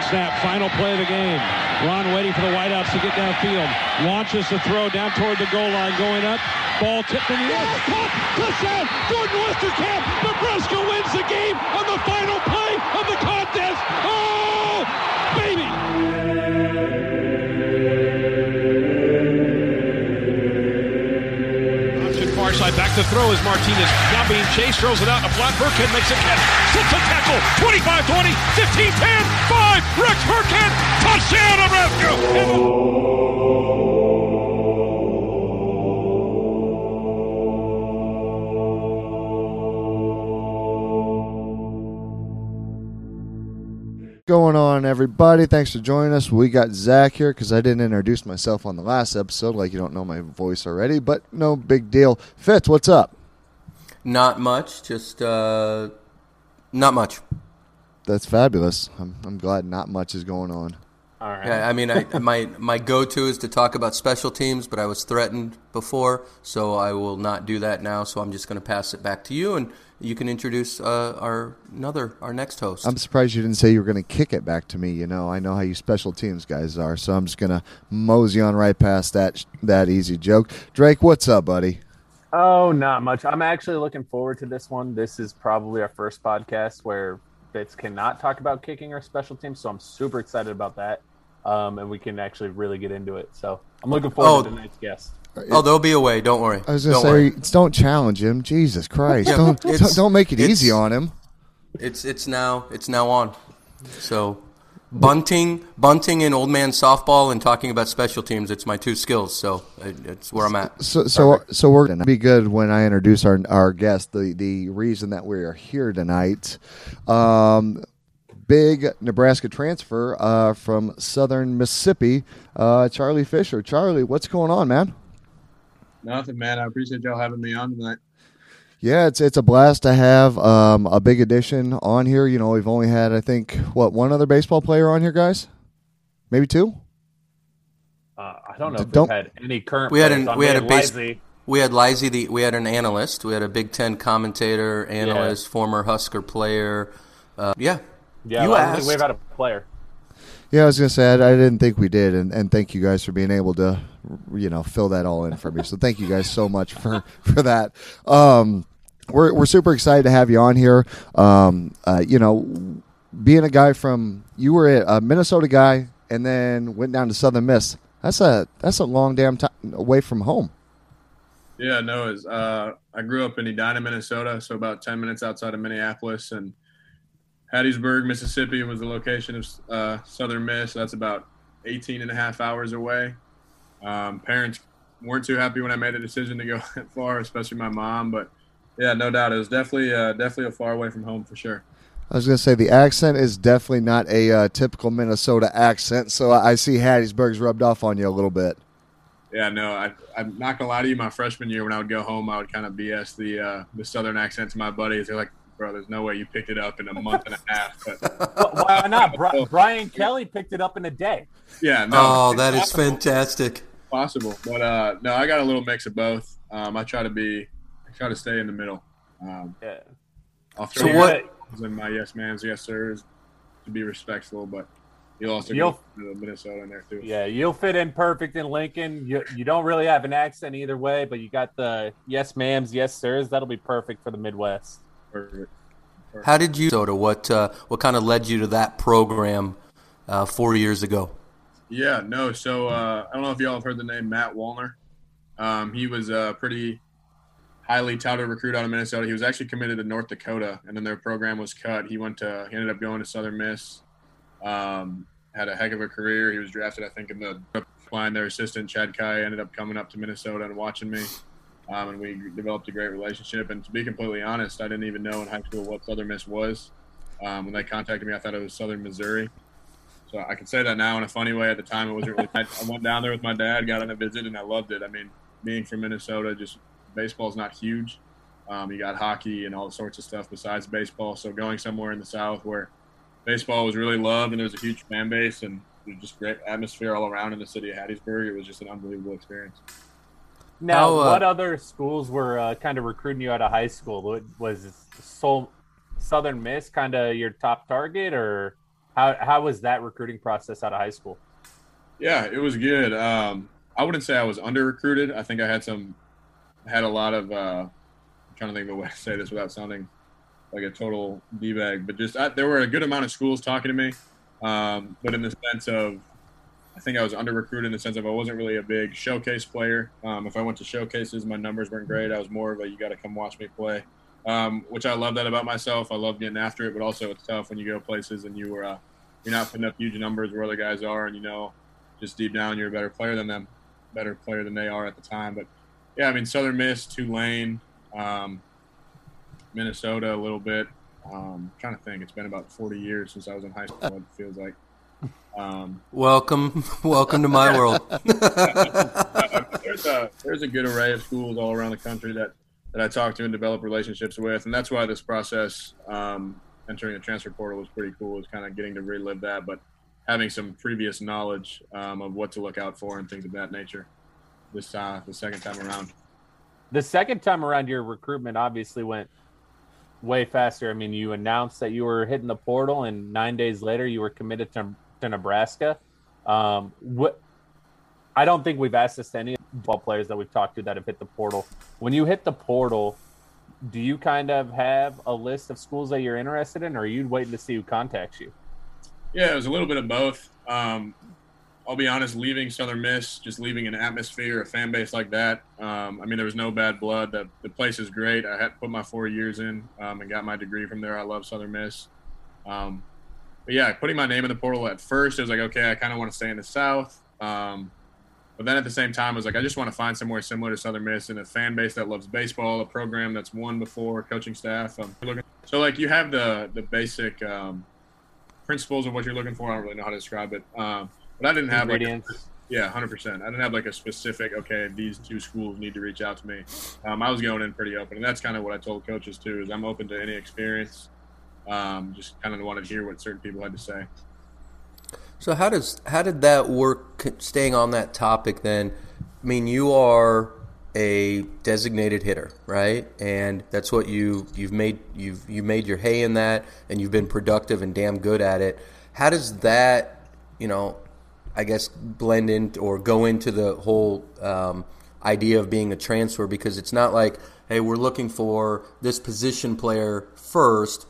Snap. Final play of the game. Ron waiting for the wideouts to get downfield. Launches the throw down toward the goal line. Going up. Ball tipped in the air. Caught. Touchdown. Jordan Westerkamp. Nebraska wins the game on the final play of the contest. Oh, baby. Far side, back to throw as Martinez now being chased, throws it out. A flat Burkhead makes a catch, sits a tackle, 25 20, 15 10, 5. Rex Burkhead, touchdown, Nebraska! Going on, everybody? Thanks for joining us. We got Zach here because I didn't introduce myself on the last episode, like you don't know my voice already, but no big deal. Fitz, what's up? Not much, just uh, not much. That's fabulous. I'm, I'm glad not much is going on. All right. Yeah, I mean, I, my my go-to is to talk about special teams, but I was threatened before, so I will not do that now. So I'm just going to pass it back to you, and you can introduce uh, our another our next host. I'm surprised you didn't say you were going to kick it back to me. You know, I know how you special teams guys are, so I'm just going to mosey on right past that that easy joke. Drake, what's up, buddy? Oh, not much. I'm actually looking forward to this one. This is probably our first podcast where Fitz cannot talk about kicking or special teams, so I'm super excited about that. Um, and we can actually really get into it. So I'm looking forward Oh. to tonight's guest. oh, there'll be a way. Don't worry. I was going to don't say, worry. don't challenge him. Jesus Christ! Yeah, don't, it's- don't don't make it easy on him. It's it's now it's now on. So bunting, bunting, and old man softball, and talking about special teams. It's my two skills. So it, it's where I'm at. So so so we're gonna be good when I introduce our our guest. The the reason that we are here tonight, um, big Nebraska transfer uh, from Southern Mississippi, uh, Charlie Fischer. Charlie, what's going on, man? Nothing, man. I appreciate y'all having me on tonight. Yeah, it's it's a blast to have um, a big addition on here. You know, we've only had I think what one other baseball player on here, guys, maybe two. Uh, I don't know D- if don't- we've had any current. We had an on. we had a base. We had Lizzie, the we had an analyst. We had a Big Ten commentator, analyst, former Husker player. Uh, yeah, Yeah, you I don't think asked. we've had a player. Yeah, I was gonna say I, I didn't think we did, and, and thank you guys for being able to, you know, fill that all in for me. So thank you guys so much for for that. Um, we're we're super excited to have you on here. Um, uh, you know, being a guy from you were a Minnesota guy and then went down to Southern Miss. That's a that's a long damn time away from home. Yeah, no, is uh, I grew up in Edina, Minnesota, so about ten minutes outside of Minneapolis, and Hattiesburg, Mississippi was the location of uh, Southern Miss. That's about 18 and a half hours away. Um, parents weren't too happy when I made the decision to go that far, especially my mom. But yeah, no doubt, it was definitely uh, definitely a far away from home for sure. I was going to say the accent is definitely not a uh, typical Minnesota accent, so I see Hattiesburg's rubbed off on you a little bit. Yeah, no, I, I'm not gonna lie to you. My freshman year, when I would go home, I would kind of BS the uh, the southern accent to my buddies. They're like, "Bro, there's no way you picked it up in a month and a half." But well, why not? Bri- Brian Kelly picked it up in a day. Yeah, no. Oh, that is fantastic. Possible, but uh, no, I got a little mix of both. Um, I try to be, I try to stay in the middle. Um, yeah. I'll throw so what? In my yes ma'ams, yes sirs, to be respectful, but you'll also you'll, go Minnesota in there too. Yeah, you'll fit in perfect in Lincoln. You you don't really have an accent either way, but you got the yes ma'ams, yes sirs. That'll be perfect for the Midwest. Perfect. How did you, Soda? What uh, what kind of led you to that program uh, four years ago? Yeah, no. So uh, I don't know if y'all have heard the name Matt Wallner. Um, he was a pretty highly touted recruit out of Minnesota. He was actually committed to North Dakota, and then their program was cut. He went to he ended up going to Southern Miss. Um, had a heck of a career. He was drafted, I think, in the line. Their assistant Chad Kai ended up coming up to Minnesota and watching me, um, and we developed a great relationship. And to be completely honest, I didn't even know in high school what Southern Miss was. Um, when they contacted me, I thought it was Southern Missouri. So I can say that now in a funny way. At the time, it wasn't really. I went down there with my dad, got on a visit, and I loved it. I mean, being from Minnesota, just baseball's not huge. Um, you got hockey and all sorts of stuff besides baseball. So going somewhere in the South where baseball was really loved and there's a huge fan base and just great atmosphere all around in the city of Hattiesburg, it was just an unbelievable experience. Now, How, uh, what other schools were uh, kind of recruiting you out of high school? Was Soul, Southern Miss kind of your top target, or how how was that recruiting process out of high school? Yeah, it was good. Um, I wouldn't say I was under recruited. I think I had some had a lot of. Uh, I'm trying to think of a way to say this without sounding like a total d bag, but just I, there were a good amount of schools talking to me, um, but in the sense of, I think I was under recruited in the sense of I wasn't really a big showcase player. Um, if I went to showcases, my numbers weren't great. I was more of a you got to come watch me play, um, which I love that about myself. I love getting after it, but also it's tough when you go to places and you were uh, you're not putting up huge numbers where other guys are, and you know just deep down you're a better player than them, better player than they are at the time, but yeah, I mean Southern Miss, Tulane, um, Minnesota a little bit. Um, trying to think, it's been about 40 years since I was in high school. It feels like. Um, welcome, welcome to my world. there's a there's a good array of schools all around the country that that I talk to and develop relationships with, and that's why this process, um, entering the transfer portal, was pretty cool. Was kind of getting to relive that, but having some previous knowledge um, of what to look out for and things of that nature this uh, the second time around. The second time around, your recruitment obviously went way faster. I mean, you announced that you were hitting the portal, and nine days later, you were committed to, to Nebraska. Um, what I don't think we've asked this to any ball players that we've talked to that have hit the portal. When you hit the portal, do you kind of have a list of schools that you're interested in, or are you waiting to see who contacts you? Yeah, it was a little bit of both. Um, I'll be honest, leaving Southern Miss, just leaving an atmosphere, a fan base like that. Um, I mean, there was no bad blood. The, the place is great. I had put my four years in um, and got my degree from there. I love Southern Miss. Um, but yeah, putting my name in the portal at first, it was like, okay, I kind of want to stay in the South. Um, but then at the same time, I was like, I just want to find somewhere similar to Southern Miss and a fan base that loves baseball, a program that's won before, coaching staff. Um, so like you have the the basic um, principles of what you're looking for. I don't really know how to describe it. Um, but I didn't have like a, yeah, hundred percent. I didn't have like a specific okay. These two schools need to reach out to me. Um, I was going in pretty open, and that's kind of what I told coaches too. Is I'm open to any experience. Um, just kind of wanted to hear what certain people had to say. So how does how did that work? Staying on that topic, then, I mean, you are a designated hitter, right? And that's what you you've made you've you made your hay in that, and you've been productive and damn good at it. How does that, you know, I guess, blend in or go into the whole um, idea of being a transfer because it's not like, hey, we're looking for this position player first.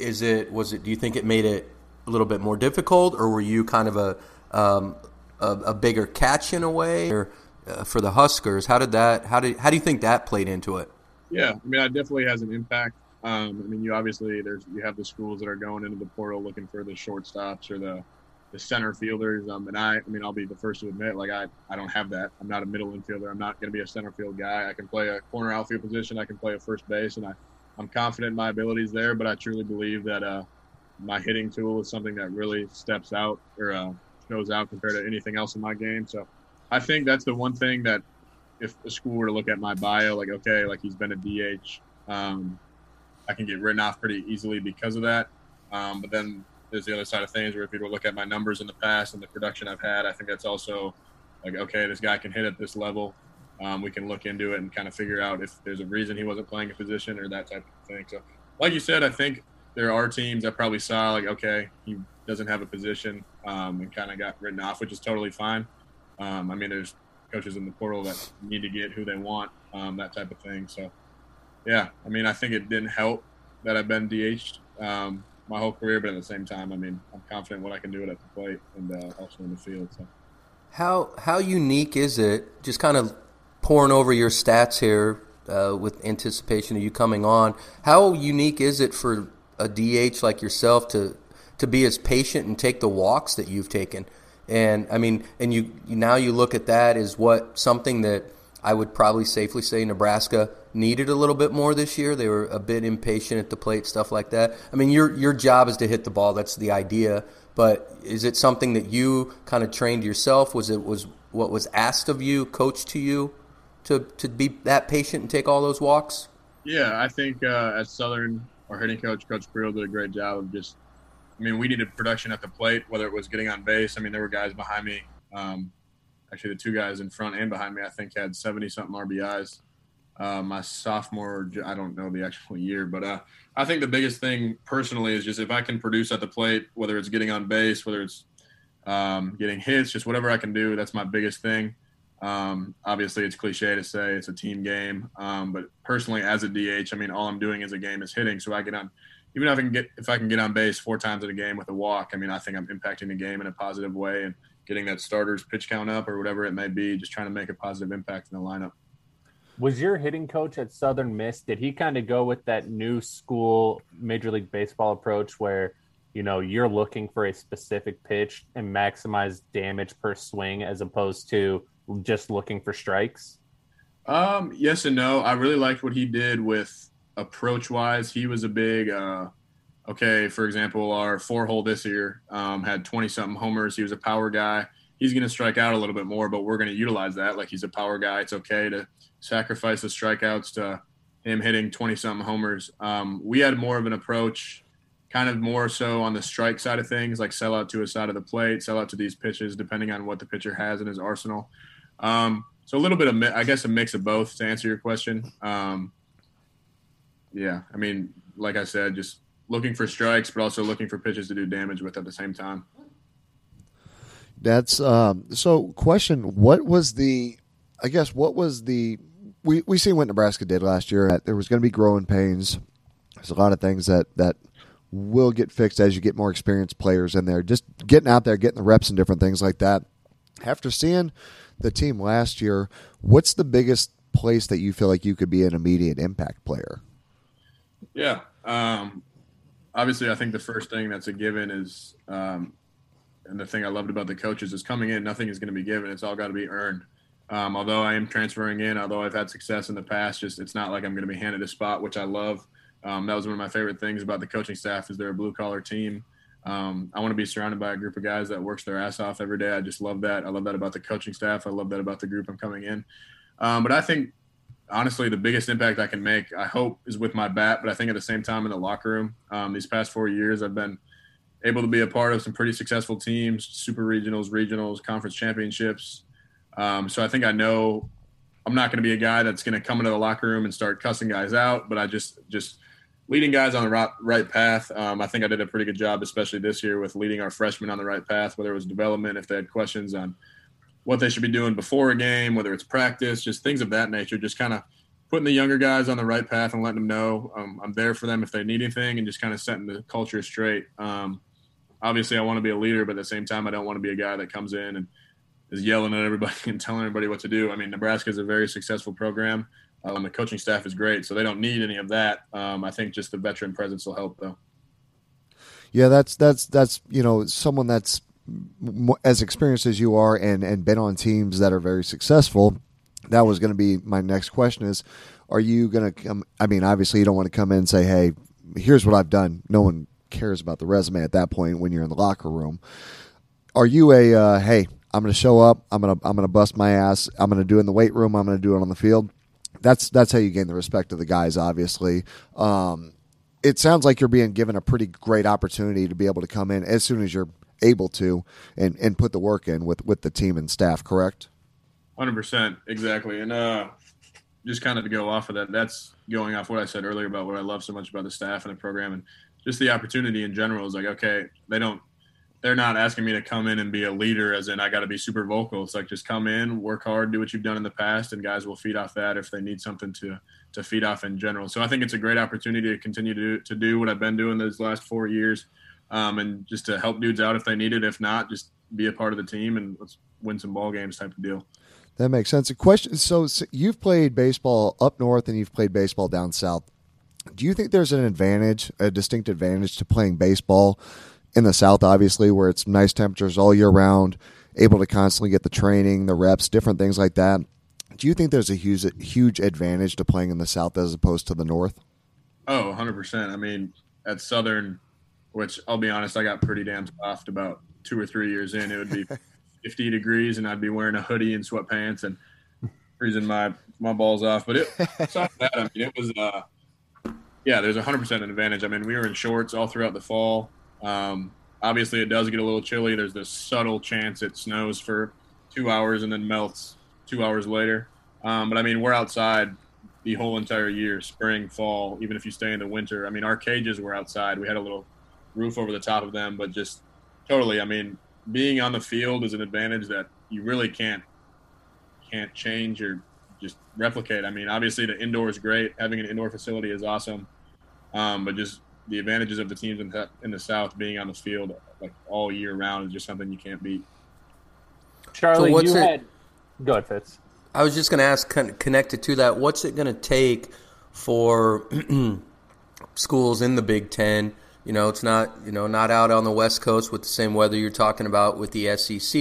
Is it, was it, do you think it made it a little bit more difficult or were you kind of a, um, a, a bigger catch in a way, or uh, for the Huskers? How did that? How did how do you think that played into it? Yeah, I mean, it definitely has an impact. Um, I mean, you obviously there's you have the schools that are going into the portal looking for the shortstops or the the center fielders. Um, and I, I mean, I'll be the first to admit, like I, I don't have that. I'm not a middle infielder. I'm not going to be a center field guy. I can play a corner outfield position. I can play a first base, and I, I'm confident in my abilities there. But I truly believe that uh, my hitting tool is something that really steps out or uh, shows out compared to anything else in my game. So I think that's the one thing that if a school were to look at my bio, like okay, like he's been a DH, um, I can get written off pretty easily because of that. Um, but then there's the other side of things where if you were to look at my numbers in the past and the production I've had, I think that's also like okay, this guy can hit at this level. Um, we can look into it and kind of figure out if there's a reason he wasn't playing a position or that type of thing. So, like you said, I think there are teams that probably saw like okay, he doesn't have a position um, and kind of got written off, which is totally fine. Um, I mean, there's coaches in the portal that need to get who they want, um, that type of thing. So, yeah, I mean, I think it didn't help that I've been DH'd um, my whole career, but at the same time, I mean, I'm confident what I can do it at the plate and uh, also in the field. So, how how unique is it? Just kind of pouring over your stats here uh, with anticipation of you coming on. How unique is it for a DH like yourself to to be as patient and take the walks that you've taken? And I mean, and you now you look at that as what something that I would probably safely say Nebraska needed a little bit more this year. They were a bit impatient at the plate, stuff like that. I mean, your your job is to hit the ball. That's the idea. But is it something that you kind of trained yourself? Was it was what was asked of you, coached to you, to to be that patient and take all those walks? Yeah, I think uh, at Southern, our hitting coach, Coach Creel, did a great job of just. I mean, we needed production at the plate, whether it was getting on base. I mean, there were guys behind me. Um, actually, the two guys in front and behind me, I think, had seventy something RBIs uh, my sophomore. I don't know the actual year, but uh, I think the biggest thing personally is just if I can produce at the plate, whether it's getting on base, whether it's um, getting hits, just whatever I can do. That's my biggest thing. Um, obviously, it's cliche to say it's a team game, um, but personally, as a DH, I mean, all I'm doing as a game is hitting. So I get on, even if I can get if I can get on base four times in a game with a walk, I mean, I think I'm impacting the game in a positive way and getting that starter's pitch count up or whatever it may be, just trying to make a positive impact in the lineup was your hitting coach at Southern Miss? Did he kind of go with that new school Major League Baseball approach where you know you're looking for a specific pitch and maximize damage per swing as opposed to just looking for strikes? Um, yes and no. I really liked what he did with approach wise. He was a big uh, okay, for example, our four hole this year um, had 20 something homers. He was a power guy. He's going to strike out a little bit more, but we're going to utilize that. Like he's a power guy. It's okay to sacrifice the strikeouts to him hitting 20 something homers. Um, we had more of an approach, kind of more so on the strike side of things, like sell out to a side of the plate, sell out to these pitches, depending on what the pitcher has in his arsenal. Um, so a little bit of, I guess, a mix of both to answer your question. Um, yeah, I mean, like I said, just looking for strikes, but also looking for pitches to do damage with at the same time. That's um, so. Question: What was the? I guess what was the we we seen what Nebraska did last year. There was going to be growing pains. There's a lot of things that that will get fixed as you get more experienced players in there. Just getting out there, getting the reps and different things like that. After seeing the team last year, what's the biggest place that you feel like you could be an immediate impact player? Yeah, um, obviously, I think the first thing that's a given is, um, and the thing I loved about the coaches is coming in. Nothing is going to be given; it's all got to be earned. Um, although I am transferring in, although I've had success in the past, just it's not like I'm going to be handed a spot, which I love. Um, that was one of my favorite things about the coaching staff is they're a blue collar team. Um, I want to be surrounded by a group of guys that works their ass off every day. I just love that. I love that about the coaching staff. I love that about the group I'm coming in. Um, but I think honestly, the biggest impact I can make, I hope, is with my bat. But I think at the same time in the locker room, um, these past four years, I've been able to be a part of some pretty successful teams, super regionals, regionals, conference championships. Um, so I think I know I'm not going to be a guy that's going to come into the locker room and start cussing guys out, but I just just leading guys on the right, path. Um, I think I did a pretty good job, especially this year, with leading our freshmen on the right path. Whether it was development, if they had questions on what they should be doing before a game, whether it's practice, just things of that nature. Just kind of putting the younger guys on the right path and letting them know um, I'm there for them if they need anything, and just kind of setting the culture straight. Um, obviously, I want to be a leader, but at the same time, I don't want to be a guy that comes in and is yelling at everybody and telling everybody what to do. I mean, Nebraska is a very successful program. Um, the coaching staff is great, so they don't need any of that. Um, I think just the veteran presence will help, though. Yeah, that's that's that's you know someone that's as experienced as you are and and been on teams that are very successful. That was going to be my next question: is Are you going to come? I mean, obviously, you don't want to come in and say, "Hey, here's what I've done." No one cares about the resume at that point when you're in the locker room. Are you a uh, hey? I'm going to show up. I'm going to I'm going to bust my ass. I'm going to do it in the weight room. I'm going to do it on the field. That's that's how you gain the respect of the guys. Obviously, um, it sounds like you're being given a pretty great opportunity to be able to come in as soon as you're able to and, and put the work in with, with the team and staff, correct? 100%. Exactly. And uh, just kind of to go off of that, that's going off what I said earlier about what I love so much about the staff and the program and just the opportunity in general is like, okay, they don't, they're not asking me to come in and be a leader as in I got to be super vocal. It's like just come in, work hard, do what you've done in the past, and guys will feed off that if they need something to to feed off in general. So I think it's a great opportunity to continue to, to do what I've been doing those last four years um, and just to help dudes out if they need it. If not, just be a part of the team and let's win some ball games type of deal. That makes sense. A question. So, so you've played baseball up north and you've played baseball down south. Do you think there's an advantage, a distinct advantage to playing baseball in the south, obviously, where it's nice temperatures all year round, able to constantly get the training, the reps, different things like that? Do you think there's a huge huge advantage to playing in the South as opposed to the North? Oh, 100%. I mean, at Southern, which I'll be honest, I got pretty damn soft about two or three years in. It would be 50 degrees and I'd be wearing a hoodie and sweatpants and freezing my, my balls off. But it, aside that, I mean, it was, uh, yeah, there's 100% an advantage. I mean, we were in shorts all throughout the fall. Um, obviously, it does get a little chilly. There's this subtle chance it snows for two hours and then melts two hours later. Um, but I mean, we're outside the whole entire year, spring, fall, even if you stay in the winter. I mean, our cages were outside. We had a little roof over the top of them, but just totally. I mean, being on the field is an advantage that you really can't can't change or just replicate. I mean, obviously the indoor is great. Having an indoor facility is awesome, um, but just the advantages of the teams in the, in the South being on the field like all year round is just something you can't beat. Charlie, so you it, had Go ahead, Fitz. I was just going to ask, connected to that, what's it going to take for schools in the Big Ten? You know, it's not you know not out on the West Coast with the same weather you're talking about with the SEC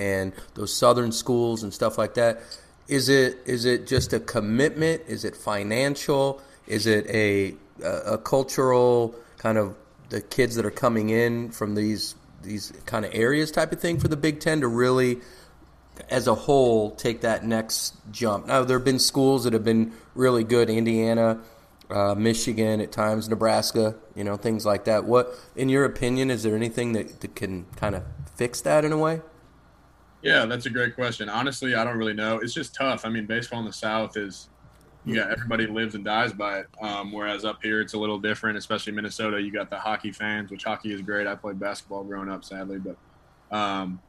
and those Southern schools and stuff like that. Is it is it just a commitment? Is it financial? Is it a a, cultural kind of the kids that are coming in from these these kind of areas type of thing for the Big Ten to really as a whole take that next jump. Now there have been schools that have been really good, Indiana, uh, Michigan, at times Nebraska, you know things like that. What, in your opinion, is there anything that, that can kind of fix that in a way? Yeah, that's a great question. Honestly, I don't really know. It's just tough. I mean, baseball in the South is got everybody lives and dies by it. Um, whereas up here, it's a little different, especially Minnesota. You got the hockey fans, which hockey is great. I played basketball growing up, sadly, but um,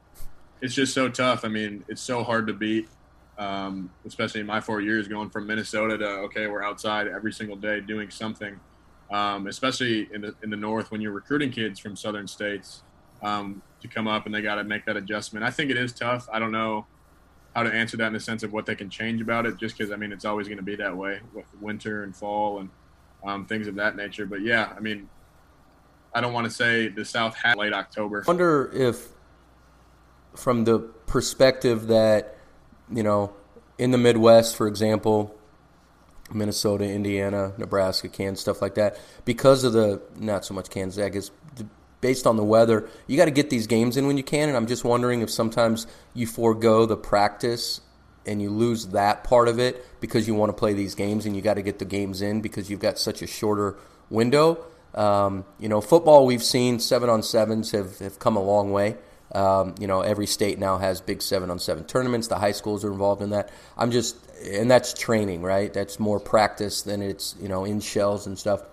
it's just so tough. I mean, it's so hard to beat, um, especially in my four years going from Minnesota to okay, we're outside every single day doing something. Um, especially in the in the north when you're recruiting kids from southern states um, to come up and they got to make that adjustment. I think it is tough. I don't know how to answer that in the sense of what they can change about it, just because I mean it's always going to be that way with winter and fall and um, things of that nature. But yeah, I mean, I don't want to say the South had late October. I wonder if from the perspective that you know in the Midwest, for example, Minnesota, Indiana, Nebraska, Kansas, stuff like that, because of the not so much Kansas, I guess based on the weather, you got to get these games in when you can. And I'm just wondering if sometimes you forego the practice and you lose that part of it because you want to play these games and you got to get the games in because you've got such a shorter window. Um, you know, football we've seen seven on sevens have, have come a long way. Um, you know, every state now has big seven on seven tournaments. The high schools are involved in that. I'm just, and that's training, right? That's more practice than it's, you know, in shells and stuff.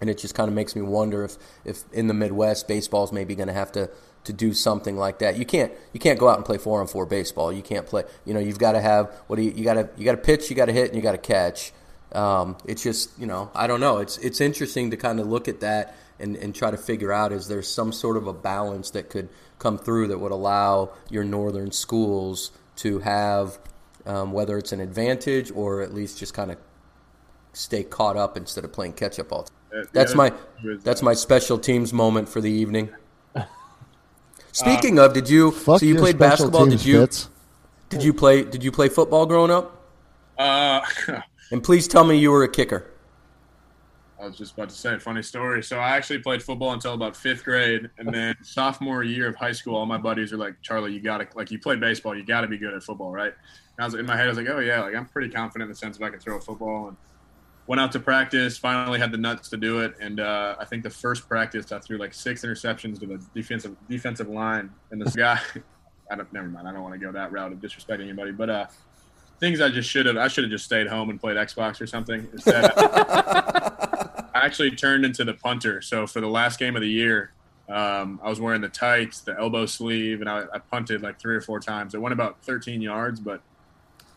And it just kind of makes me wonder if, if in the Midwest, baseball's maybe going to have to to do something like that. You can't you can't go out and play four on four baseball. You can't play. You know, you've got to have what do you you got to you got to pitch, you got to hit, and you got to catch. Um, it's just you know I don't know. It's it's interesting to kind of look at that and, and try to figure out is there some sort of a balance that could come through that would allow your northern schools to have um, whether it's an advantage or at least just kind of stay caught up instead of playing catch up all the time. That's my that's my special teams moment for the evening. Speaking of, did you so you played basketball? teams, Did you Fitz. did you play did you play football growing up? Uh, And please tell me you were a kicker. I was just about to say a funny story. So I actually played football until about fifth grade, and then sophomore year of high school, all my buddies were like, "Charlie, you gotta like you played baseball, you gotta be good at football, right?" And I was in my head, I was like, "Oh yeah, like I'm pretty confident in the sense if I can throw a football." And went out to practice, finally had the nuts to do it, and uh, I think the first practice I threw like six interceptions to the defensive defensive line, and this guy, I don't, never mind, I don't want to go that route of disrespecting anybody, but uh, things I just should have. I should have just stayed home and played Xbox or something. Instead, I actually turned into the punter. So for the last game of the year, um, I was wearing the tights, the elbow sleeve, and I, I punted like three or four times. It went about 13 yards, but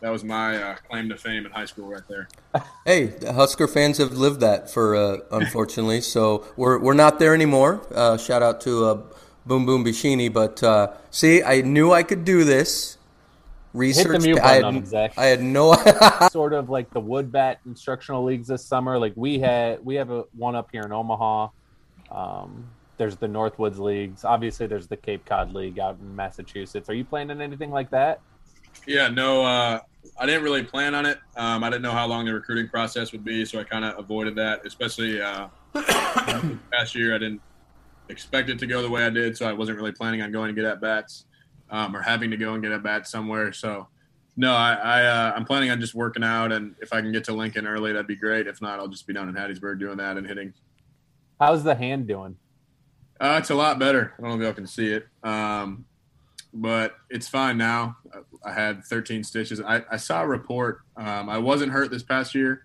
that was my uh, claim to fame in high school right there. Hey, the Husker fans have lived that for uh, unfortunately. So we're we're not there anymore. Uh, shout out to uh, Boom Boom Buschini. But uh, see, I knew I could do this. Research. mute I had, on him, I had no. sort of like the wood bat instructional leagues this summer. Like we had, we have a one up here in Omaha. Um, there's the Northwoods leagues. Obviously, there's the Cape Cod League out in Massachusetts. Are you playing in anything like that? Yeah, no, uh, I didn't really plan on it. Um, I didn't know how long the recruiting process would be, so I kind of avoided that. Especially uh, past year, I didn't expect it to go the way I did, so I wasn't really planning on going to get at bats um, or having to go and get at bats somewhere. So, no, I, I uh, I'm planning on just working out, and if I can get to Lincoln early, that'd be great. If not, I'll just be down in Hattiesburg doing that and hitting. How's the hand doing? Uh, it's a lot better. I don't know if y'all can see it, um, but it's fine now. I had 13 stitches. I, I saw a report. Um, I wasn't hurt this past year.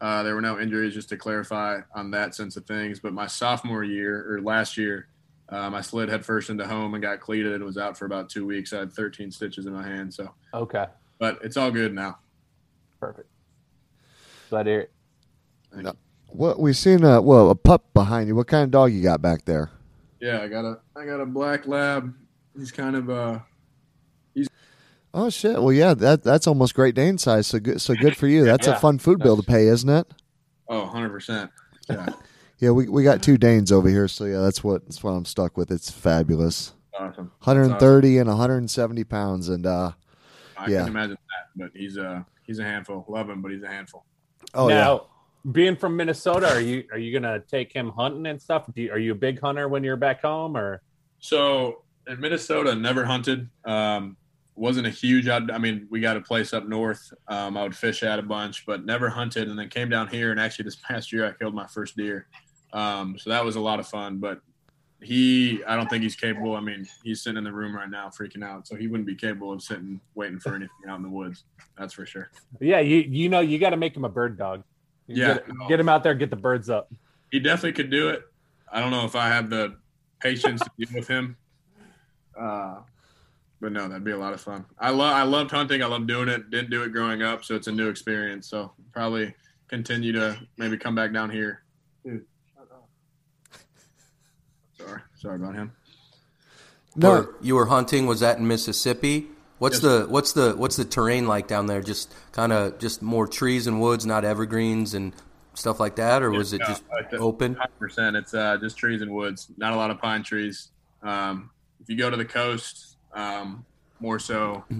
Uh, there were no injuries, just to clarify on that sense of things. But my sophomore year or last year, um, I slid headfirst into home and got cleated and was out for about two weeks. I had 13 stitches in my hand. So, Okay, but it's all good now. perfect. Glad to hear it. No. What we seen? Uh, well, a pup behind you. What kind of dog you got back there? Yeah, I got a I got a black lab. He's kind of uh he's Oh shit! Well, yeah, that that's almost Great Dane size. So good. So good for you. That's a fun food bill to pay, isn't it? oh 100 percent. Yeah, Yeah, we we got two Danes over here, so yeah, that's what that's what I'm stuck with. It's fabulous. awesome. That's 130 and 170 pounds, and uh, I Yeah. can imagine that, but he's a he's a handful. Love him, but he's a handful. oh yeah. being from Minnesota, are you are you gonna take him hunting and stuff? Do you, are you a big hunter when you're back home, or So in Minnesota, never hunted. Um, wasn't a huge. out- I mean, we got a place up north. Um, I would fish at a bunch, but never hunted. And then came down here, and actually this past year, I killed my first deer. Um, so that was a lot of fun. But he, I don't think he's capable. I mean, he's sitting in the room right now, freaking out. So he wouldn't be capable of sitting waiting for anything out in the woods. That's for sure. yeah, you you know you got to make him a bird dog. You Yeah. get, get him out there, get the birds up. He definitely could do it. I don't know if I have the patience to deal with him. Uh, but no, that'd be a lot of fun. I love I loved hunting. I loved doing it. Didn't do it growing up, so it's a new experience. So probably continue to maybe come back down here. Dude, shut up. Sorry, sorry about him. No, Or you were hunting. Was that in Mississippi? What's Yes. the what's the what's the terrain like down there? Just kind of just more trees and woods, not evergreens and stuff like that, or was it just like the- open? 100%. It's uh, just trees and woods. Not a lot of pine trees. Um, if you go to the coast, um, more so, I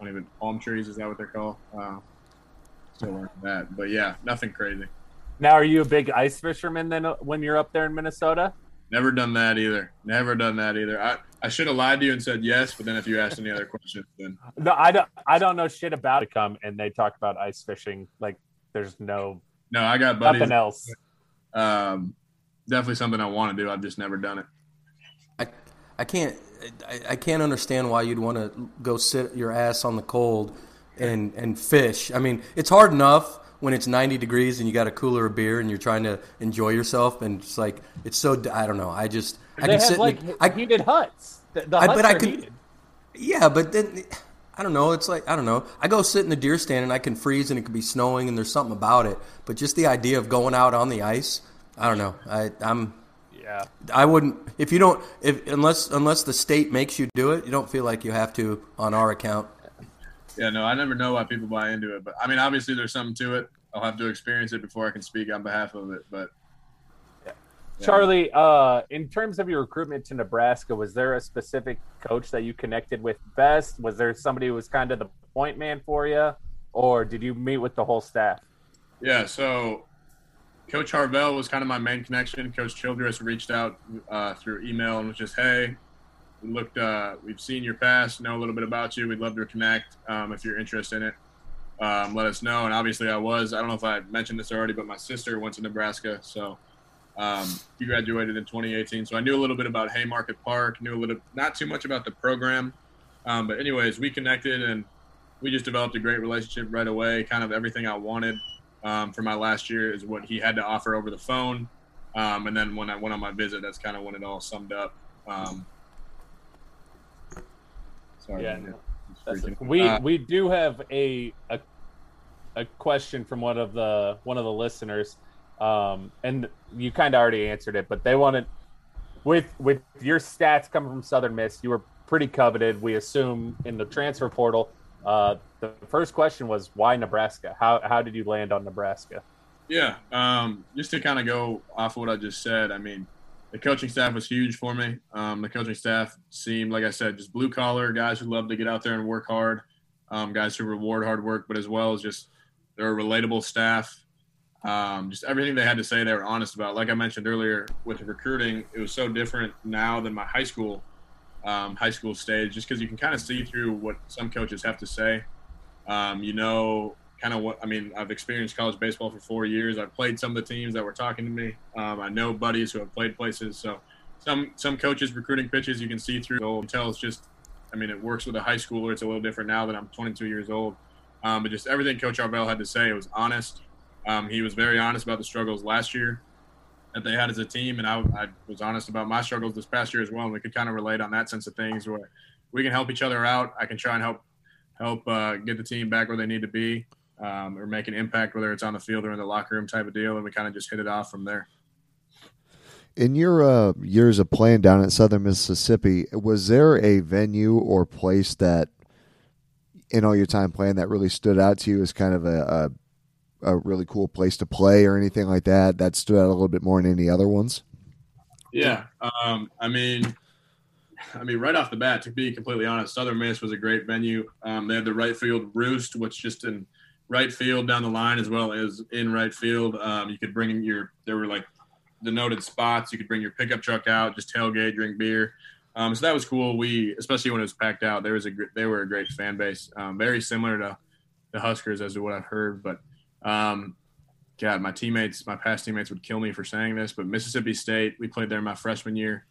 don't even palm trees. Is that what they're called? Uh, still learning that, but yeah, nothing crazy. Now, are you a big ice fisherman then uh, when you're up there in Minnesota? Never done that either. Never done that either. I, I should have lied to you and said yes, but then if you asked any other questions, then No, I don't. I don't know shit about it. Come and they talk about ice fishing. Like there's no no, I got buddies. nothing else. Um, definitely something I want to do. I've just never done it. I, can't I, I can't understand why you'd want to go sit your ass on the cold and and fish. I mean, it's hard enough when it's 90 degrees and you got a cooler of beer and you're trying to enjoy yourself and it's like it's so I don't know. I just I they can have sit like the, I, heated huts. The, the I- huts but I could- heated. yeah, but then I don't know. It's like I don't know. I go sit in the deer stand and I can freeze and it could be snowing and there's something about it. But just the idea of going out on the ice, I don't know. I I'm Yeah. I wouldn't if you don't if unless unless the state makes you do it, you don't feel like you have to on our account. Yeah, no, I never know why people buy into it, but I mean, obviously there's something to it. I'll have to experience it before I can speak on behalf of it. But yeah. Charlie, uh, in terms of your recruitment to Nebraska, was there a specific coach that you connected with best? Was there somebody who was kind of the point man for you, or did you meet with the whole staff? Yeah, so Coach Harvell was kind of my main connection. Coach Childress reached out uh, through email and was just, "Hey, we looked, uh, we've seen your past, know a little bit about you. We'd love to connect. Um, if you're interested in it, um, let us know." And obviously, I was. I don't know if I mentioned this already, but my sister went to Nebraska, so um, he graduated in 2018. So I knew a little bit about Haymarket Park. Knew a little, not too much about the program, um, but anyways, we connected and we just developed a great relationship right away. Kind of everything I wanted um, for my last year is what he had to offer over the phone. Um, and then when I went on my visit, that's kind of when it all summed up. Um, sorry. Yeah, we uh, we do have a, a a question from one of the one of the listeners, um, and you kind of already answered it, but they wanted with with your stats coming from Southern Miss, you were pretty coveted. We assume in the transfer portal. Uh, the first question was why Nebraska? How how did you land on Nebraska? Yeah, um, just to kind of go off of what I just said. I mean, the coaching staff was huge for me. Um, the coaching staff seemed, like I said, just blue collar guys who love to get out there and work hard, um, guys who reward hard work, but as well as just they're a relatable staff. Um, just everything they had to say, they were honest about. Like I mentioned earlier, with recruiting, it was so different now than my high school um, high school stage, just because you can kind of see through what some coaches have to say. Um, you know, kind of what I mean. I've experienced college baseball for four years. I've played some of the teams that were talking to me. Um, I know buddies who have played places. So some some coaches recruiting pitches you can see through. Tell it's just, I mean, it works with a high schooler. It's a little different now that I'm 22 years old. Um, but just everything Coach Harvell had to say, it was honest. Um, he was very honest about the struggles last year that they had as a team, and I, I, was honest about my struggles this past year as well. And we could kind of relate on that sense of things, where we can help each other out. I can try and help help uh, get the team back where they need to be, um, or make an impact, whether it's on the field or in the locker room type of deal. And we kind of just hit it off from there. In your uh, years of playing down at Southern Mississippi, was there a venue or place that, in all your time playing, that really stood out to you as kind of a, a, a really cool place to play or anything like that? That stood out a little bit more than any other ones. Yeah, um, I mean, I mean, right off the bat, to be completely honest, Southern Miss was a great venue. Um, they had the right field roost, which just in right field down the line as well as in right field. Um, you could bring in your there were like denoted spots. You could bring your pickup truck out, just tailgate, drink beer. Um, so that was cool. We especially when it was packed out, there was a they were a great fan base, um, very similar to the Huskers as to what I've heard. But um, God, my teammates, my past teammates would kill me for saying this, but Mississippi State, we played there my freshman year.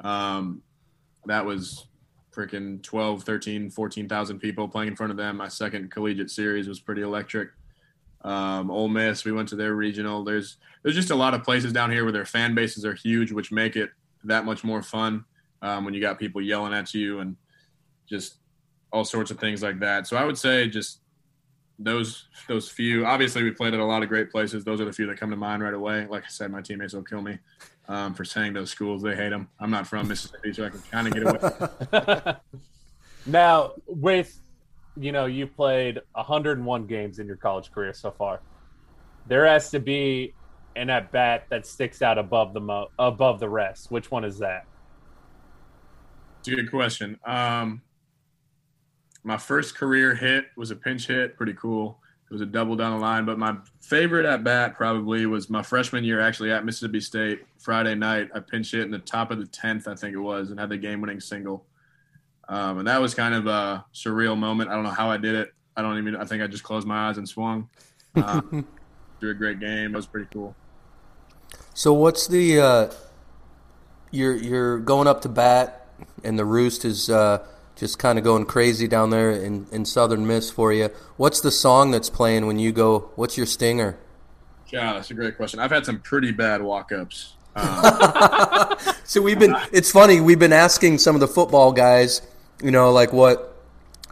Um, that was freaking 12, 13, 14,000 people playing in front of them. My second collegiate series was pretty electric. Um, Ole Miss, we went to their regional. There's there's just a lot of places down here where their fan bases are huge, which make it that much more fun um, when you got people yelling at you and just all sorts of things like that. So I would say just those those few. Obviously, we played at a lot of great places. Those are the few that come to mind right away. Like I said, my teammates will kill me um, for saying those schools. They hate them. I'm not from Mississippi, so I can kind of get away. now, with you know, you played 101 games in your college career so far. There has to be an at bat that sticks out above the mo- above the rest. Which one is that? It's a good question. Um, my first career hit was a pinch hit, pretty cool. It was a double down the line. But my favorite at bat probably was my freshman year, actually at Mississippi State. Friday night, I pinch hit in the top of the tenth, I think it was, and had the game-winning single. Um, and that was kind of a surreal moment. I don't know how I did it. I don't even. I think I just closed my eyes and swung. Um, through a great game. It was pretty cool. So what's the? Uh, you're you're going up to bat, and the roost is uh, just kind of going crazy down there in, in Southern Miss for you. What's the song that's playing when you go? What's your stinger? Yeah, that's a great question. I've had some pretty bad walk ups. Um, so we've been. It's funny. We've been asking some of the football guys, you know, like what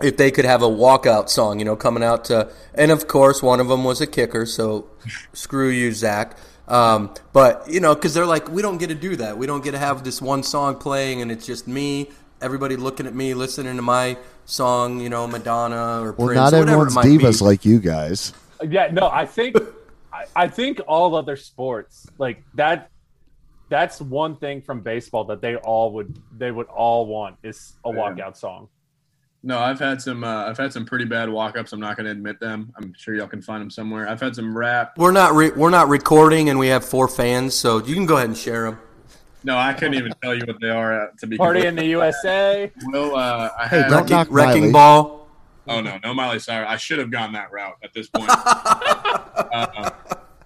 if they could have a walkout song, you know, coming out to, and of course one of them was a kicker. So screw you, Zach. Um, but you know, because they're like, we don't get to do that. We don't get to have this one song playing, and it's just me, everybody looking at me, listening to my song. You know, Madonna or Well, Prince, not or whatever everyone's it might divas be. like you guys. Yeah, no, I think I, I think all other sports like that. That's one thing from baseball that they all would they would all want is a Yeah. walkout song. No, I've had some. Uh, I've had some pretty bad walk-ups. I'm not going to admit them. I'm sure y'all can find them somewhere. I've had some rap. We're not re- we're not recording, and we have four fans, so you can go ahead and share them. No, I couldn't even tell you what they are. Uh, to be Party in the USA. Will uh, I Hey, had, don't knock Wrecking Ball. Oh no, no Miley Cyrus. I should have gone that route at this point. uh,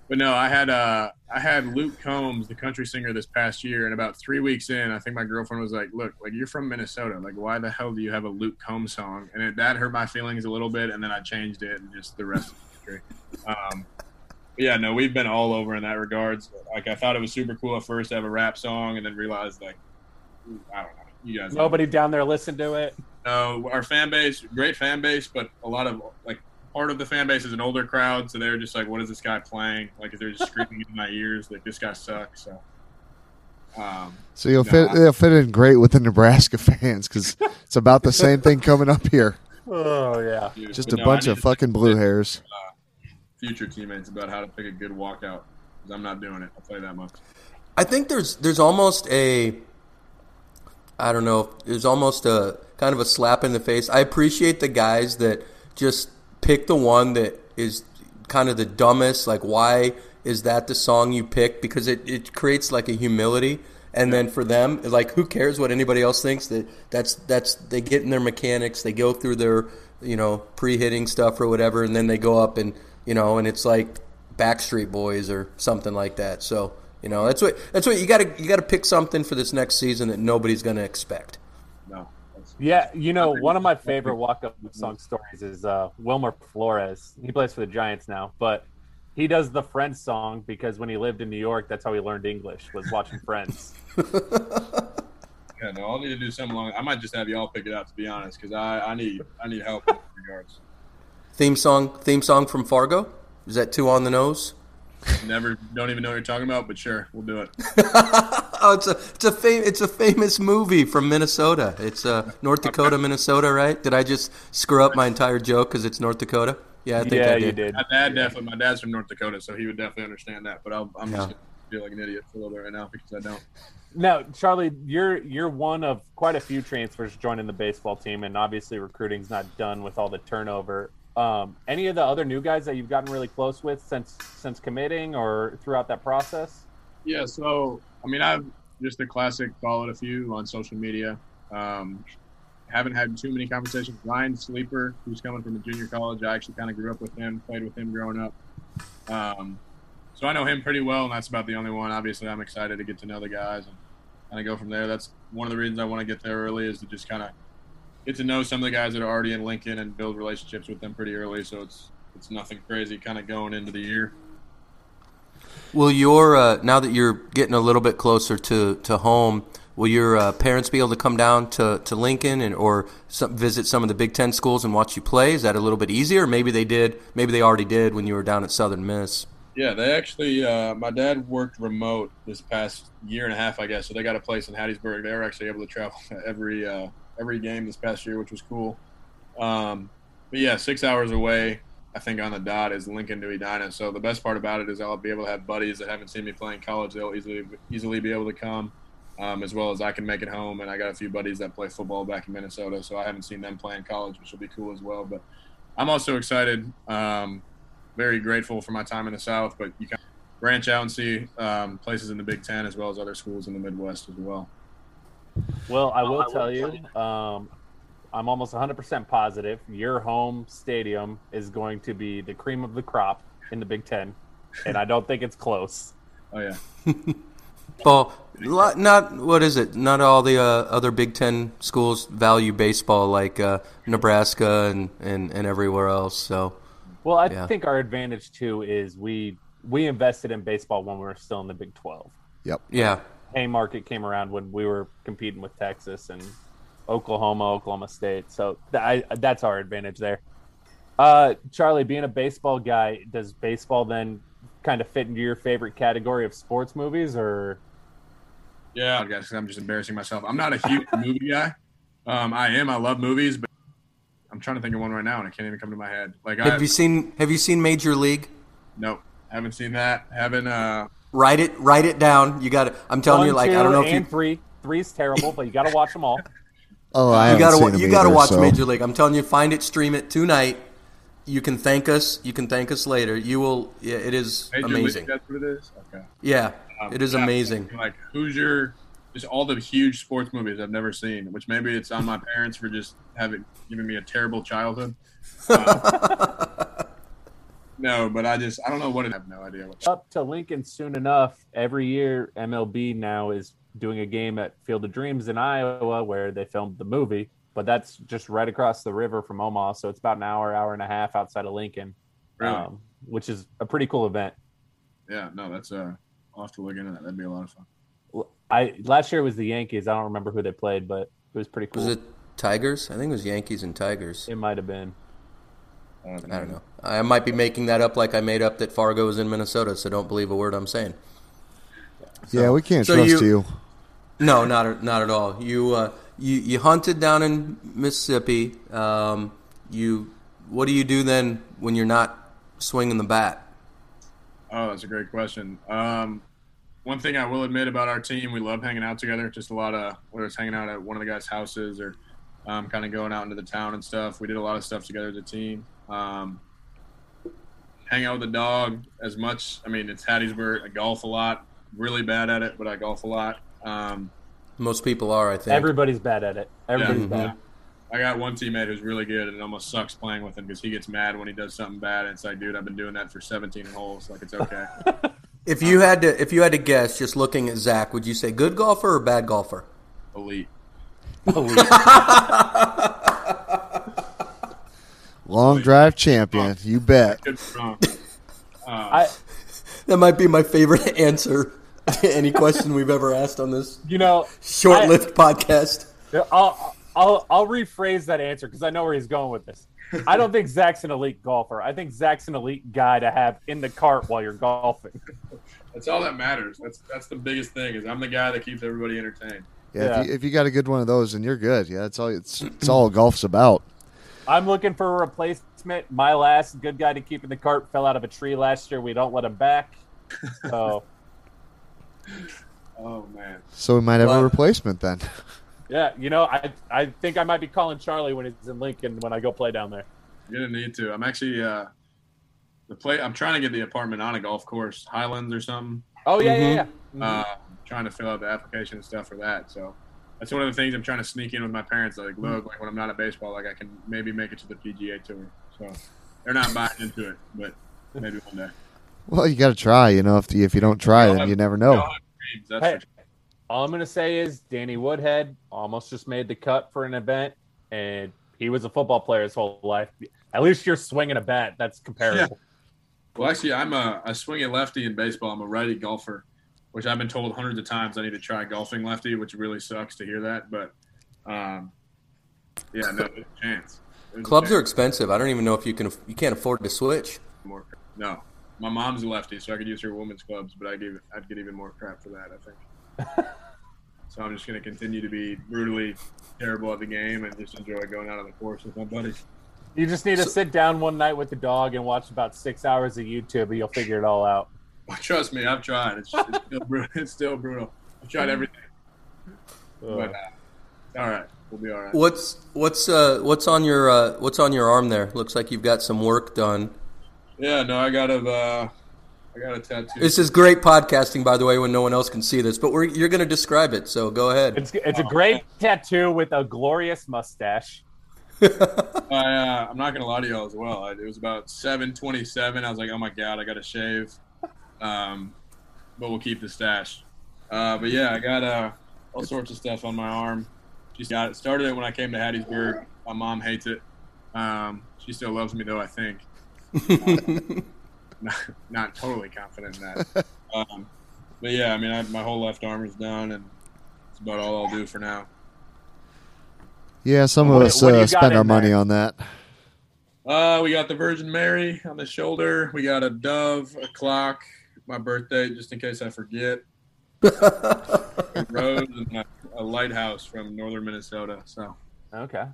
but no, I had uh, I had Luke Combs, the country singer, this past year, and about three weeks in, I think my girlfriend was like, "Look, like you're from Minnesota. Like, why the hell do you have a Luke Combs song?" And it, that hurt my feelings a little bit, and then I changed it, and just the rest of the history. Um, but yeah, no, we've been all over in that regards. Like, I thought it was super cool at first to have a rap song, and then realized like, I don't know, you guys. know. Nobody down there listened to it. No, our fan base, great fan base, but a lot of like part of the fan base is an older crowd, so they're just like, "What is this guy playing?" Like they're just screaming in my ears, like this guy sucks. So, um, So you'll No, fit. I- They'll fit in great with the Nebraska fans because it's about the same thing coming up here. Oh yeah. dude, Just a no, bunch of fucking blue hairs. Future teammates about how to pick a good walkout because I'm not doing it. I'll tell you that much. I think there's there's almost a I don't know, there's almost a kind of a slap in the face. I appreciate the guys that just pick the one that is kind of the dumbest, like why is that the song you pick? Because it, it creates like a humility and then for them, like who cares what anybody else thinks? That that's that's they get in their mechanics, they go through their you know pre hitting stuff or whatever, and then they go up and you know, and it's like Backstreet Boys or something like that. So you know, that's what that's what you got to you got to pick something for this next season that nobody's going to expect. No, Yeah, you know, one of my favorite walk-up song stories is uh, Wilmer Flores. He plays for the Giants now, but he does the Friends song because when he lived in New York, that's how he learned English was watching Friends. yeah, no, I'll need to do something along. I might just have y'all pick it out to be honest, because I, I need I need help in regards. Theme song theme song from Fargo is that too on the nose? Never, don't even know what you're talking about, but sure, we'll do it. Oh, it's a it's a fam- it's a famous movie from Minnesota. It's uh, North Dakota, Minnesota, right? Did I just screw up my entire joke because it's North Dakota? Yeah, I think yeah, I did. you did. My dad definitely. My dad's from North Dakota, so he would definitely understand that. But I'll, I'm Yeah. just gonna feel like an idiot for a little bit right now because I don't. Now, Charlie, you're you're one of quite a few transfers joining the baseball team, and obviously recruiting's not done with all the turnover. Um, any of the other new guys that you've gotten really close with since since committing or throughout that process? Yeah. So I mean, I've just a classic followed a few on social media. Um, haven't had too many conversations. Ryan Sleeper, who's coming from a junior college, I actually kind of grew up with him, played with him growing up. Um, so I know him pretty well, and that's about the only one. Obviously, I'm excited to get to know the guys and kind of go from there. That's one of the reasons I want to get there early is to just kind of get to know some of the guys that are already in Lincoln and build relationships with them pretty early. So it's it's nothing crazy kind of going into the year. Will your uh, now that you're getting a little bit closer to, to home, will your uh, parents be able to come down to, to Lincoln and or some, visit some of the Big Ten schools and watch you play? Is that a little bit easier? Maybe they did. Maybe they already did when you were down at Southern Miss. Yeah, they actually. Uh, my dad worked remote this past year and a half, I guess. So they got a place in Hattiesburg. They were actually able to travel every uh, every game this past year, which was cool. Um, but yeah, six hours away, I think on the dot is Lincoln to Edina. So the best part about it is I'll be able to have buddies that haven't seen me play in college. They'll easily easily be able to come, um, as well as I can make it home. And I got a few buddies that play football back in Minnesota, so I haven't seen them play in college, which will be cool as well. But I'm also excited. Um, very grateful for my time in the South, but you can branch out and see um, places in the Big Ten as well as other schools in the Midwest as well. Well, I will tell you, um, I'm almost 100% positive your home stadium is going to be the cream of the crop in the Big Ten, and I don't think it's close. Oh yeah, Well, not what is it? Not all the uh, other Big Ten schools value baseball like uh, Nebraska and, and, and everywhere else. So Well, I Yeah. think our advantage too is we we invested in baseball when we were still in the Big 12. Yep. yeah, Haymarket came around when we were competing with Texas and Oklahoma, Oklahoma State. So th- I, that's our advantage there. Uh, Charlie, being a baseball guy, does baseball then kind of fit into your favorite category of sports movies, or Yeah, I guess I'm just embarrassing myself. I'm not a huge movie guy. Um, I am. I love movies, but I'm trying to think of one right now, and it can't even come to my head. Like, I Have you seen Have you seen Major League? nope, haven't seen that. Haven't. Uh, Write it Write it down. You got to I'm telling one, you, like two, I don't know if and you three. Three's terrible, but you got to watch them all. Oh, I you haven't gotta seen wa- them you gotta watch so- Major League. I'm telling you, find it, stream it tonight. You can thank us. You can thank us later. You will. Yeah, it is Major amazing. League, that's what it is. Okay. Yeah, Um, it is yeah, amazing. Like, who's your just all the huge sports movies I've never seen? Which maybe it's on my parents for just having giving me a terrible childhood. Uh, no, but I just I don't know what it. I have no idea what. Up to Lincoln soon enough. Every year, MLB now is doing a game at Field of Dreams in Iowa where they filmed the movie, but that's just right across the river from Omaha, so it's about an hour, hour and a half outside of Lincoln, Really? um, which is a pretty cool event. yeah, no, that's uh, I'll have to look into that. That'd be a lot of fun. I last year was the Yankees. I don't remember who they played, but it was pretty cool. Was it Tigers? I think it was Yankees and Tigers. It might have been. I don't know. I might be making that up like I made up that Fargo is in Minnesota, so don't believe a word I'm saying. Yeah, we can't so trust you- you. No, not at- not at all. You uh, you you hunted down in Mississippi. Um, you what do you do then when you're not swinging the bat? Oh, that's a great question. Um, one thing I will admit about our team, we love hanging out together. Just a lot of whether it's hanging out at one of the guys' houses or um, kind of going out into the town and stuff. We did a lot of stuff together as a team. Um, hang out with the dog as much. I mean, it's Hattiesburg. I golf a lot. Really bad at it, but I golf a lot. Um, Most people are, I think. Everybody's bad at it. Everybody's yeah, bad. I got one teammate who's really good, and it almost sucks playing with him because he gets mad when he does something bad. And it's like, dude, I've been doing that for 17 holes. Like, it's okay. if you had to if you had to guess, just looking at Zach, would you say good golfer or bad golfer? Elite. Elite. Long drive champion, you bet. Uh, I, That might be my favorite answer to any question we've ever asked on this you know, short-lived podcast. I'll, I'll, I'll rephrase that answer because I know where he's going with this. I don't think Zach's an elite golfer. I think Zach's an elite guy to have in the cart while you're golfing. That's all that matters. That's that's the biggest thing. Is I'm the guy that keeps everybody entertained. Yeah, Yeah. If, you, if you got a good one of those, then you're good. Yeah, that's all. It's it's all golf's about. I'm looking for a replacement. My last good guy to keep in the cart fell out of a tree last year. We don't let him back. So Oh man. So we might have Well- a replacement then. yeah, you know, I I think I might be calling Charlie when he's in Lincoln when I go play down there. You're gonna need to. I'm actually uh the play I'm trying to get the apartment on a golf course, Highlands or something. Oh yeah, yeah, yeah. Mm-hmm. Uh trying to fill out the application and stuff for that. So that's one of the things I'm trying to sneak in with my parents. Like, mm-hmm. look, like when I'm not at baseball, like I can maybe make it to the PGA tour. So they're not buying into it, but maybe one day. Well, you got to try. You know, if you, if you don't try, then you never know. dreams, that's Hey, sure. all I'm gonna say is Danny Woodhead almost just made the cut for an event, and he was a football player his whole life. At least you're swinging a bat. That's comparable. Well, actually, I'm a, a swinging lefty in baseball. I'm a righty golfer, which I've been told hundreds of times I need to try golfing lefty, which really sucks to hear that. But, um, yeah, no, there's a chance. There's a Clubs are expensive. I don't even know if you can you can't afford to switch. more. No, my mom's a lefty, so I could use her women's clubs, but I give I'd get even more crap for that. I think. so I'm just going to continue to be brutally terrible at the game and just enjoy going out on the course with my buddies. You just need to sit down one night with the dog and watch about six hours of YouTube, and you'll figure it all out. Trust me, I've tried. It's, it's still brutal. It's still brutal. I've tried everything, but uh, all right. We'll be all right. What's what's uh what's on your uh what's on your arm there? Looks like you've got some work done. Yeah, no, I got a, uh, I got a tattoo. This is great podcasting, by the way, when no one else can see this. But we're, you're going to describe it, so go ahead. It's it's a great tattoo with a glorious mustache. I, uh, I'm not gonna lie to y'all as well. I, it was about 7:27. I was like, oh my god, I got to shave. Um, but we'll keep the stash. Uh, but yeah, I got uh, all sorts of stuff on my arm. Just got it. Started it when I came to Hattiesburg. My mom hates it. Um, she still loves me though. I think. not, not totally confident in that. Um, but yeah, I mean, I, my whole left arm is done, and it's about all I'll do for now. Yeah, some of do- us what uh, spend our money there? on that. Uh, we got the Virgin Mary on the shoulder. We got a dove, a clock, my birthday, just in case I forget. a rose and a, a lighthouse from northern Minnesota. So Okay.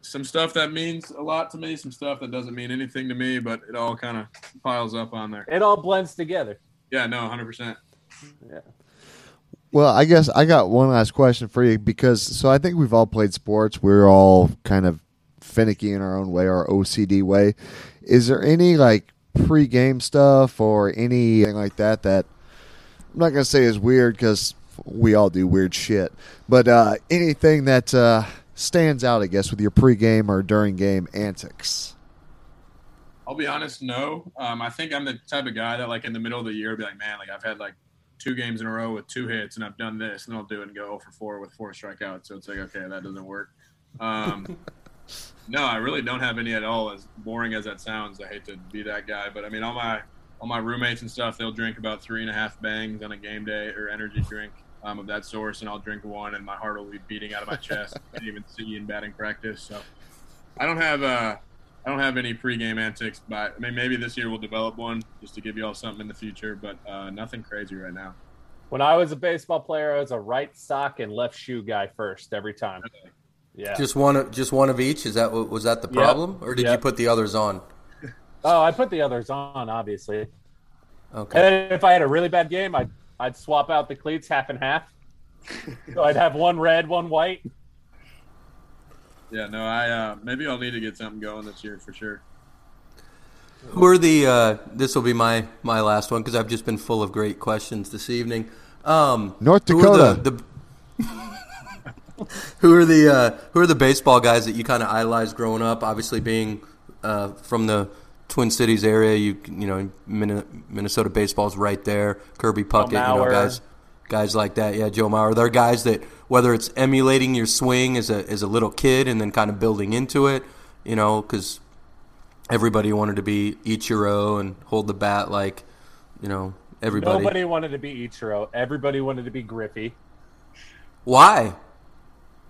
some stuff that means a lot to me, some stuff that doesn't mean anything to me, but it all kind of piles up on there. It all blends together. Yeah, no, hundred percent. Yeah. Well, I guess I got one last question for you because so I think we've all played sports. We're all kind of finicky in our own way, our OCD way. Is there any like pre-game stuff or anything like that that I'm not gonna say is weird because we all do weird shit, but uh, anything that uh, stands out, I guess, with your pre-game or during game antics? I'll be honest, no. Um, I think I'm the type of guy that, like, in the middle of the year, be like, man, like I've had like two games in a row with two hits, and I've done this, and I'll do it and go 0 for 4 with four strikeouts. So it's like, okay, that doesn't work. Um, no, I really don't have any at all. As boring as that sounds, I hate to be that guy, but I mean, all my all my roommates and stuff, they'll drink about three and a half bangs on a game day or energy drink um, of that source, and I'll drink one, and my heart will be beating out of my chest. I can't even see in batting practice, so I don't have uh, I don't have any pregame antics, but I mean, maybe this year we'll develop one just to give you all something in the future, but uh, nothing crazy right now. When I was a baseball player, I was a right sock and left shoe guy first every time. Yeah. Just one, of, just one of each. Is that what was that the Yep. problem, or did you put the others on? Oh, I put the others on, obviously. Okay. And if I had a really bad game, I'd I'd swap out the cleats half and half. so I'd have one red, one white. Yeah, no, I uh, maybe I'll need to get something going this year for sure. Who are the? Uh, this will be my my last one because I've just been full of great questions this evening. Um, North who are Dakota. the, the- who are the uh, who are the baseball guys that you kind of idolized growing up? Obviously, being uh, from the Twin Cities area, you you know Min- Minnesota baseball's right there. Kirby Puckett, you know guys guys like that. Yeah, Joe Mauer. They're guys that whether it's emulating your swing as a as a little kid and then kind of building into it, you know, because everybody wanted to be Ichiro and hold the bat like, you know, everybody. Nobody wanted to be Ichiro. Everybody wanted to be Griffey. Why?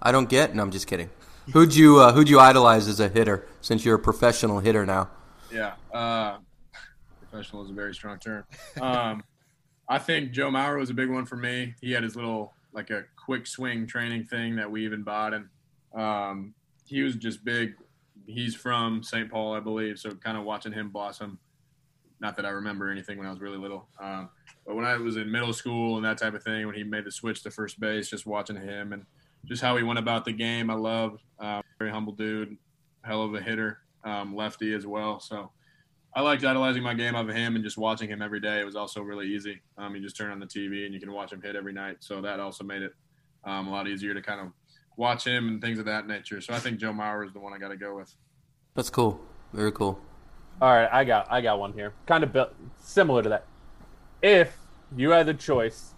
I don't get. No, I'm just kidding. Who'd you uh, Who'd you idolize as a hitter? Since you're a professional hitter now. Yeah, uh, professional is a very strong term. Um, I think Joe Mauer was a big one for me. He had his little like a quick swing training thing that we even bought, and um, he was just big. He's from St. Paul, I believe, so kind of watching him blossom. Not that I remember anything when I was really little, um, but when I was in middle school and that type of thing, when he made the switch to first base, just watching him and just how he went about the game, I loved. Um, very humble dude, hell of a hitter, um, lefty as well. So I liked idolizing my game of him and just watching him every day. It was also really easy. Um, you just turn on the TV and you can watch him hit every night. So that also made it um, a lot easier to kind of watch him and things of that nature. So I think Joe Mauer is the one I got to go with. That's cool. Very cool. All right, I got I got one here. Kind of built, similar to that. If you had the choice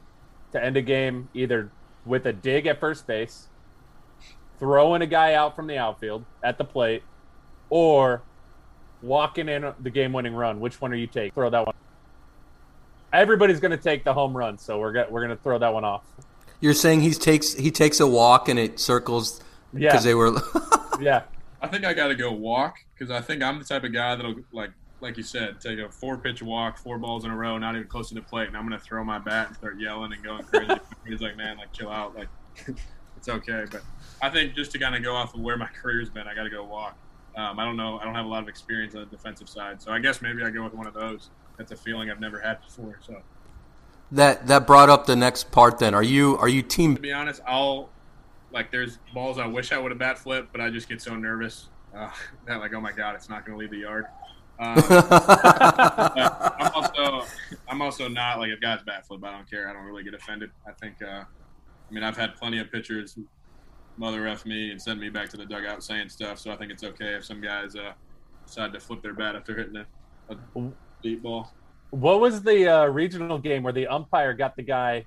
to end a game either with a dig at first base, throwing a guy out from the outfield at the plate, or walking in the game-winning run, which one are you taking? Throw that one. Everybody's going to take the home run, so we're go- we're going to throw that one off. You're saying he takes he takes a walk and it circles Yeah, because they were. yeah. I think I got to go walk because I think I'm the type of guy that'll like like you said take a four pitch walk, four balls in a row, not even close to the plate, and I'm gonna throw my bat and start yelling and going crazy. He's like, man, like chill out, like it's okay. But I think just to kind of go off of where my career's been, I got to go walk. Um, I don't know. I don't have a lot of experience on the defensive side, so I guess maybe I go with one of those. That's a feeling I've never had before. So that that brought up the next part. Then are you are you team to be honest, I'll like there's balls I wish I would have bat flipped, but I just get so nervous uh, that like oh my god, it's not going to leave the yard. Um, I'm also I'm also not like if guys bat flip, I don't care. I don't really get offended. I think uh, I mean I've had plenty of pitchers mother f me and send me back to the dugout saying stuff, so I think it's okay if some guys uh, decide to flip their bat after hitting a, a deep ball. What was the uh, regional game where the umpire got the guy,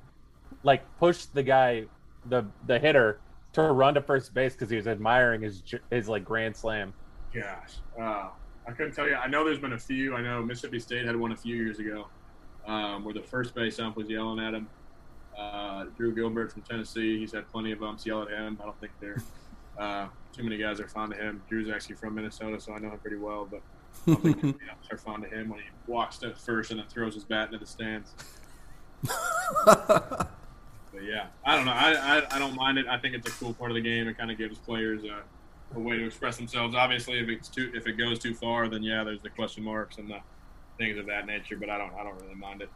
like pushed the guy, the the hitter, to run to first base because he was admiring his his like grand slam? Gosh, uh, I couldn't tell you. I know there's been a few. I know Mississippi State had one a few years ago, um, where the first base ump was yelling at him. Uh, Drew Gilbert from Tennessee, he's had plenty of umps yell at him. I don't think they're Uh, too many guys are fond of him. Drew's actually from Minnesota, so I know him pretty well. But I don't think are fond of him when he walks to first and then throws his bat into the stands. but yeah, I don't know. I, I I don't mind it. I think it's a cool part of the game. It kind of gives players a, a way to express themselves. Obviously, if it's too if it goes too far, then yeah, there's the question marks and the things of that nature. But I don't I don't really mind it.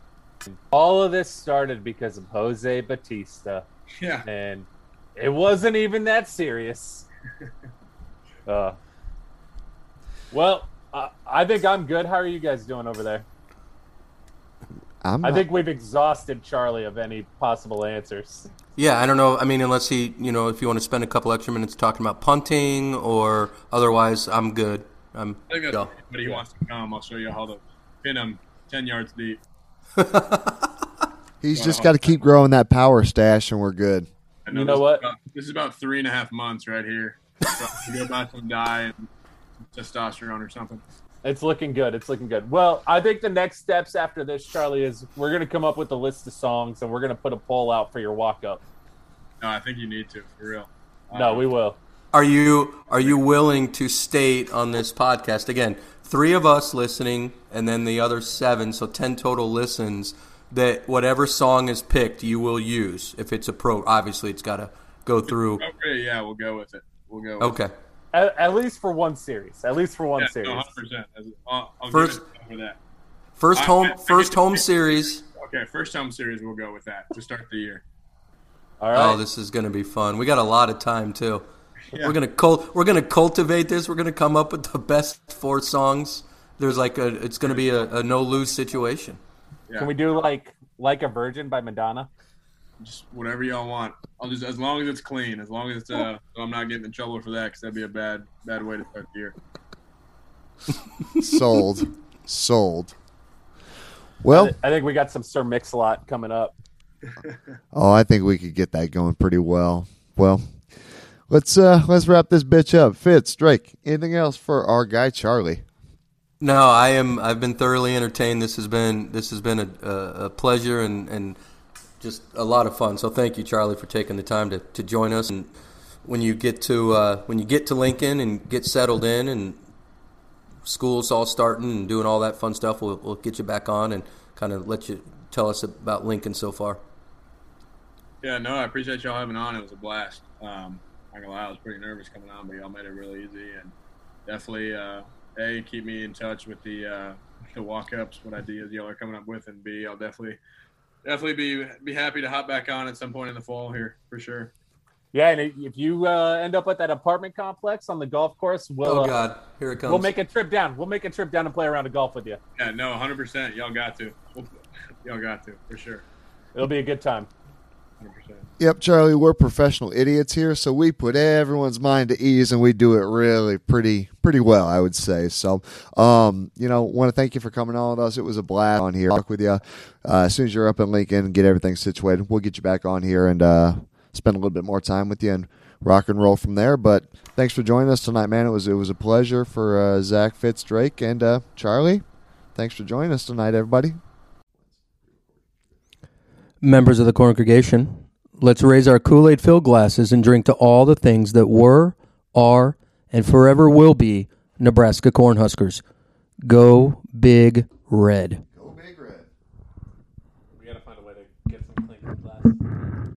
All of this started because of Jose Bautista, Yeah. and it wasn't even that serious. uh, well, uh, I think I'm good. How are you guys doing over there? I'm I not- think we've exhausted Charlie of any possible answers. Yeah, I don't know. I mean, unless he, you know, if you want to spend a couple extra minutes talking about punting or otherwise, I'm good. I'm. I think that's go. but he wants to come. I'll show you how to pin him ten yards deep. he's just got to keep growing that power stash, and we're good. I You know what? about- this is about three and a half months right here. So you go buy some dye and testosterone or something. It's looking good. It's looking good. Well, I think the next steps after this, Charlie, is we're going to come up with a list of songs and we're going to put a poll out for your walk up. No, I think you need to for real. No, Um, we will. Are you are you willing to state on this podcast again? Three of us listening, and then the other seven, so ten total listens. That whatever song is picked, you will use. If it's a pro, obviously it's got to go through. Okay, yeah, we'll go with it. We'll go. With Okay. At, at least for one series. At least for one Yeah, series. 100%. I'll, I'll First- give it for that. First home, I- I first get- home series. Okay, first home series, we'll go with that to start the year. All oh, right. Oh, this is going to be fun. We got a lot of time too. Yeah. We're gonna cul- we're gonna cultivate this. We're gonna come up with the best four songs. There's like a it's gonna be a, a no lose situation. Yeah. Can we do like like a virgin by Madonna? Just whatever y'all want. I'll just as long as it's clean, as long as it's uh, so I'm not getting in trouble for that because that'd be a bad bad way to start the year. Sold, sold. Well, I think we got some Sir Mix-a-Lot coming up. oh, I think we could get that going pretty well. Well, let's uh let's wrap this bitch up. Fitz, Drake, anything else for our guy Charlie? No, I am. I've been thoroughly entertained. This has been this has been a, a, a pleasure and, and just a lot of fun. So thank you, Charlie, for taking the time to, to join us. And when you get to uh, when you get to Lincoln and get settled in and school's all starting and doing all that fun stuff, we'll, we'll get you back on and kind of let you tell us about Lincoln so far. Yeah, no, I appreciate y'all having on. It was a blast. Um, not gonna lie, I was pretty nervous coming on, but y'all made it really easy and definitely uh, a keep me in touch with the uh, the walk ups, what ideas y'all are coming up with, and b I'll definitely definitely be be happy to hop back on at some point in the fall here for sure. Yeah, and if you uh, end up at that apartment complex on the golf course, we'll Oh uh, God, here it comes. we'll make a trip down. We'll make a trip down and play around a golf with you. Yeah, no, 100. percent Y'all got to. Y'all got to for sure. It'll be a good time. 100. percent Yep, Charlie, we're professional idiots here, so we put everyone's mind to ease and we do it really pretty pretty well, I would say. So, um, you know, want to thank you for coming on with us. It was a blast on here. Talk with you. Uh, as soon as you're up in Lincoln, get everything situated. We'll get you back on here and uh, spend a little bit more time with you and rock and roll from there. But thanks for joining us tonight, man. It was it was a pleasure for uh, Zach Fitz Drake and uh, Charlie. Thanks for joining us tonight, everybody. Members of the congregation, let's raise our Kool Aid filled glasses and drink to all the things that were, are, and forever will be Nebraska Cornhuskers. Go Big Red.